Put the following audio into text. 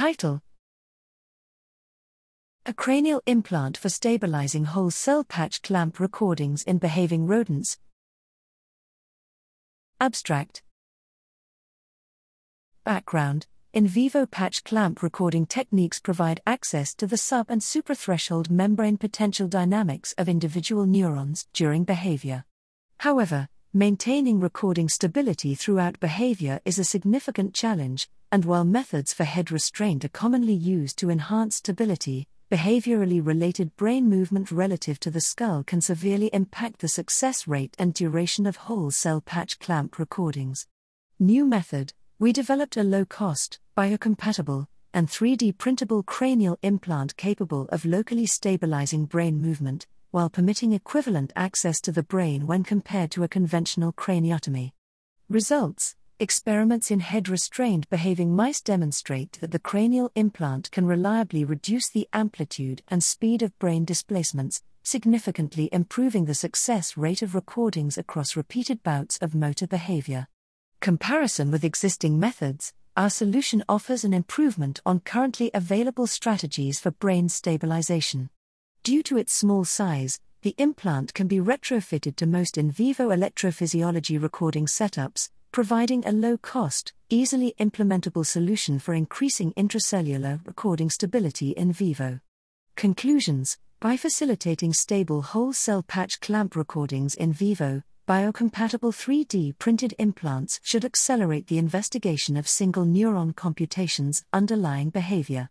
Title A cranial implant for stabilizing whole cell patch clamp recordings in behaving rodents. Abstract Background In vivo patch clamp recording techniques provide access to the sub and suprathreshold membrane potential dynamics of individual neurons during behavior. However, Maintaining recording stability throughout behavior is a significant challenge, and while methods for head restraint are commonly used to enhance stability, behaviorally related brain movement relative to the skull can severely impact the success rate and duration of whole cell patch clamp recordings. New method we developed a low cost, biocompatible, and 3D printable cranial implant capable of locally stabilizing brain movement, while permitting equivalent access to the brain when compared to a conventional craniotomy. Results Experiments in head restrained behaving mice demonstrate that the cranial implant can reliably reduce the amplitude and speed of brain displacements, significantly improving the success rate of recordings across repeated bouts of motor behavior. Comparison with existing methods, our solution offers an improvement on currently available strategies for brain stabilization. Due to its small size, the implant can be retrofitted to most in vivo electrophysiology recording setups, providing a low cost, easily implementable solution for increasing intracellular recording stability in vivo. Conclusions By facilitating stable whole cell patch clamp recordings in vivo, biocompatible 3D printed implants should accelerate the investigation of single neuron computations underlying behavior.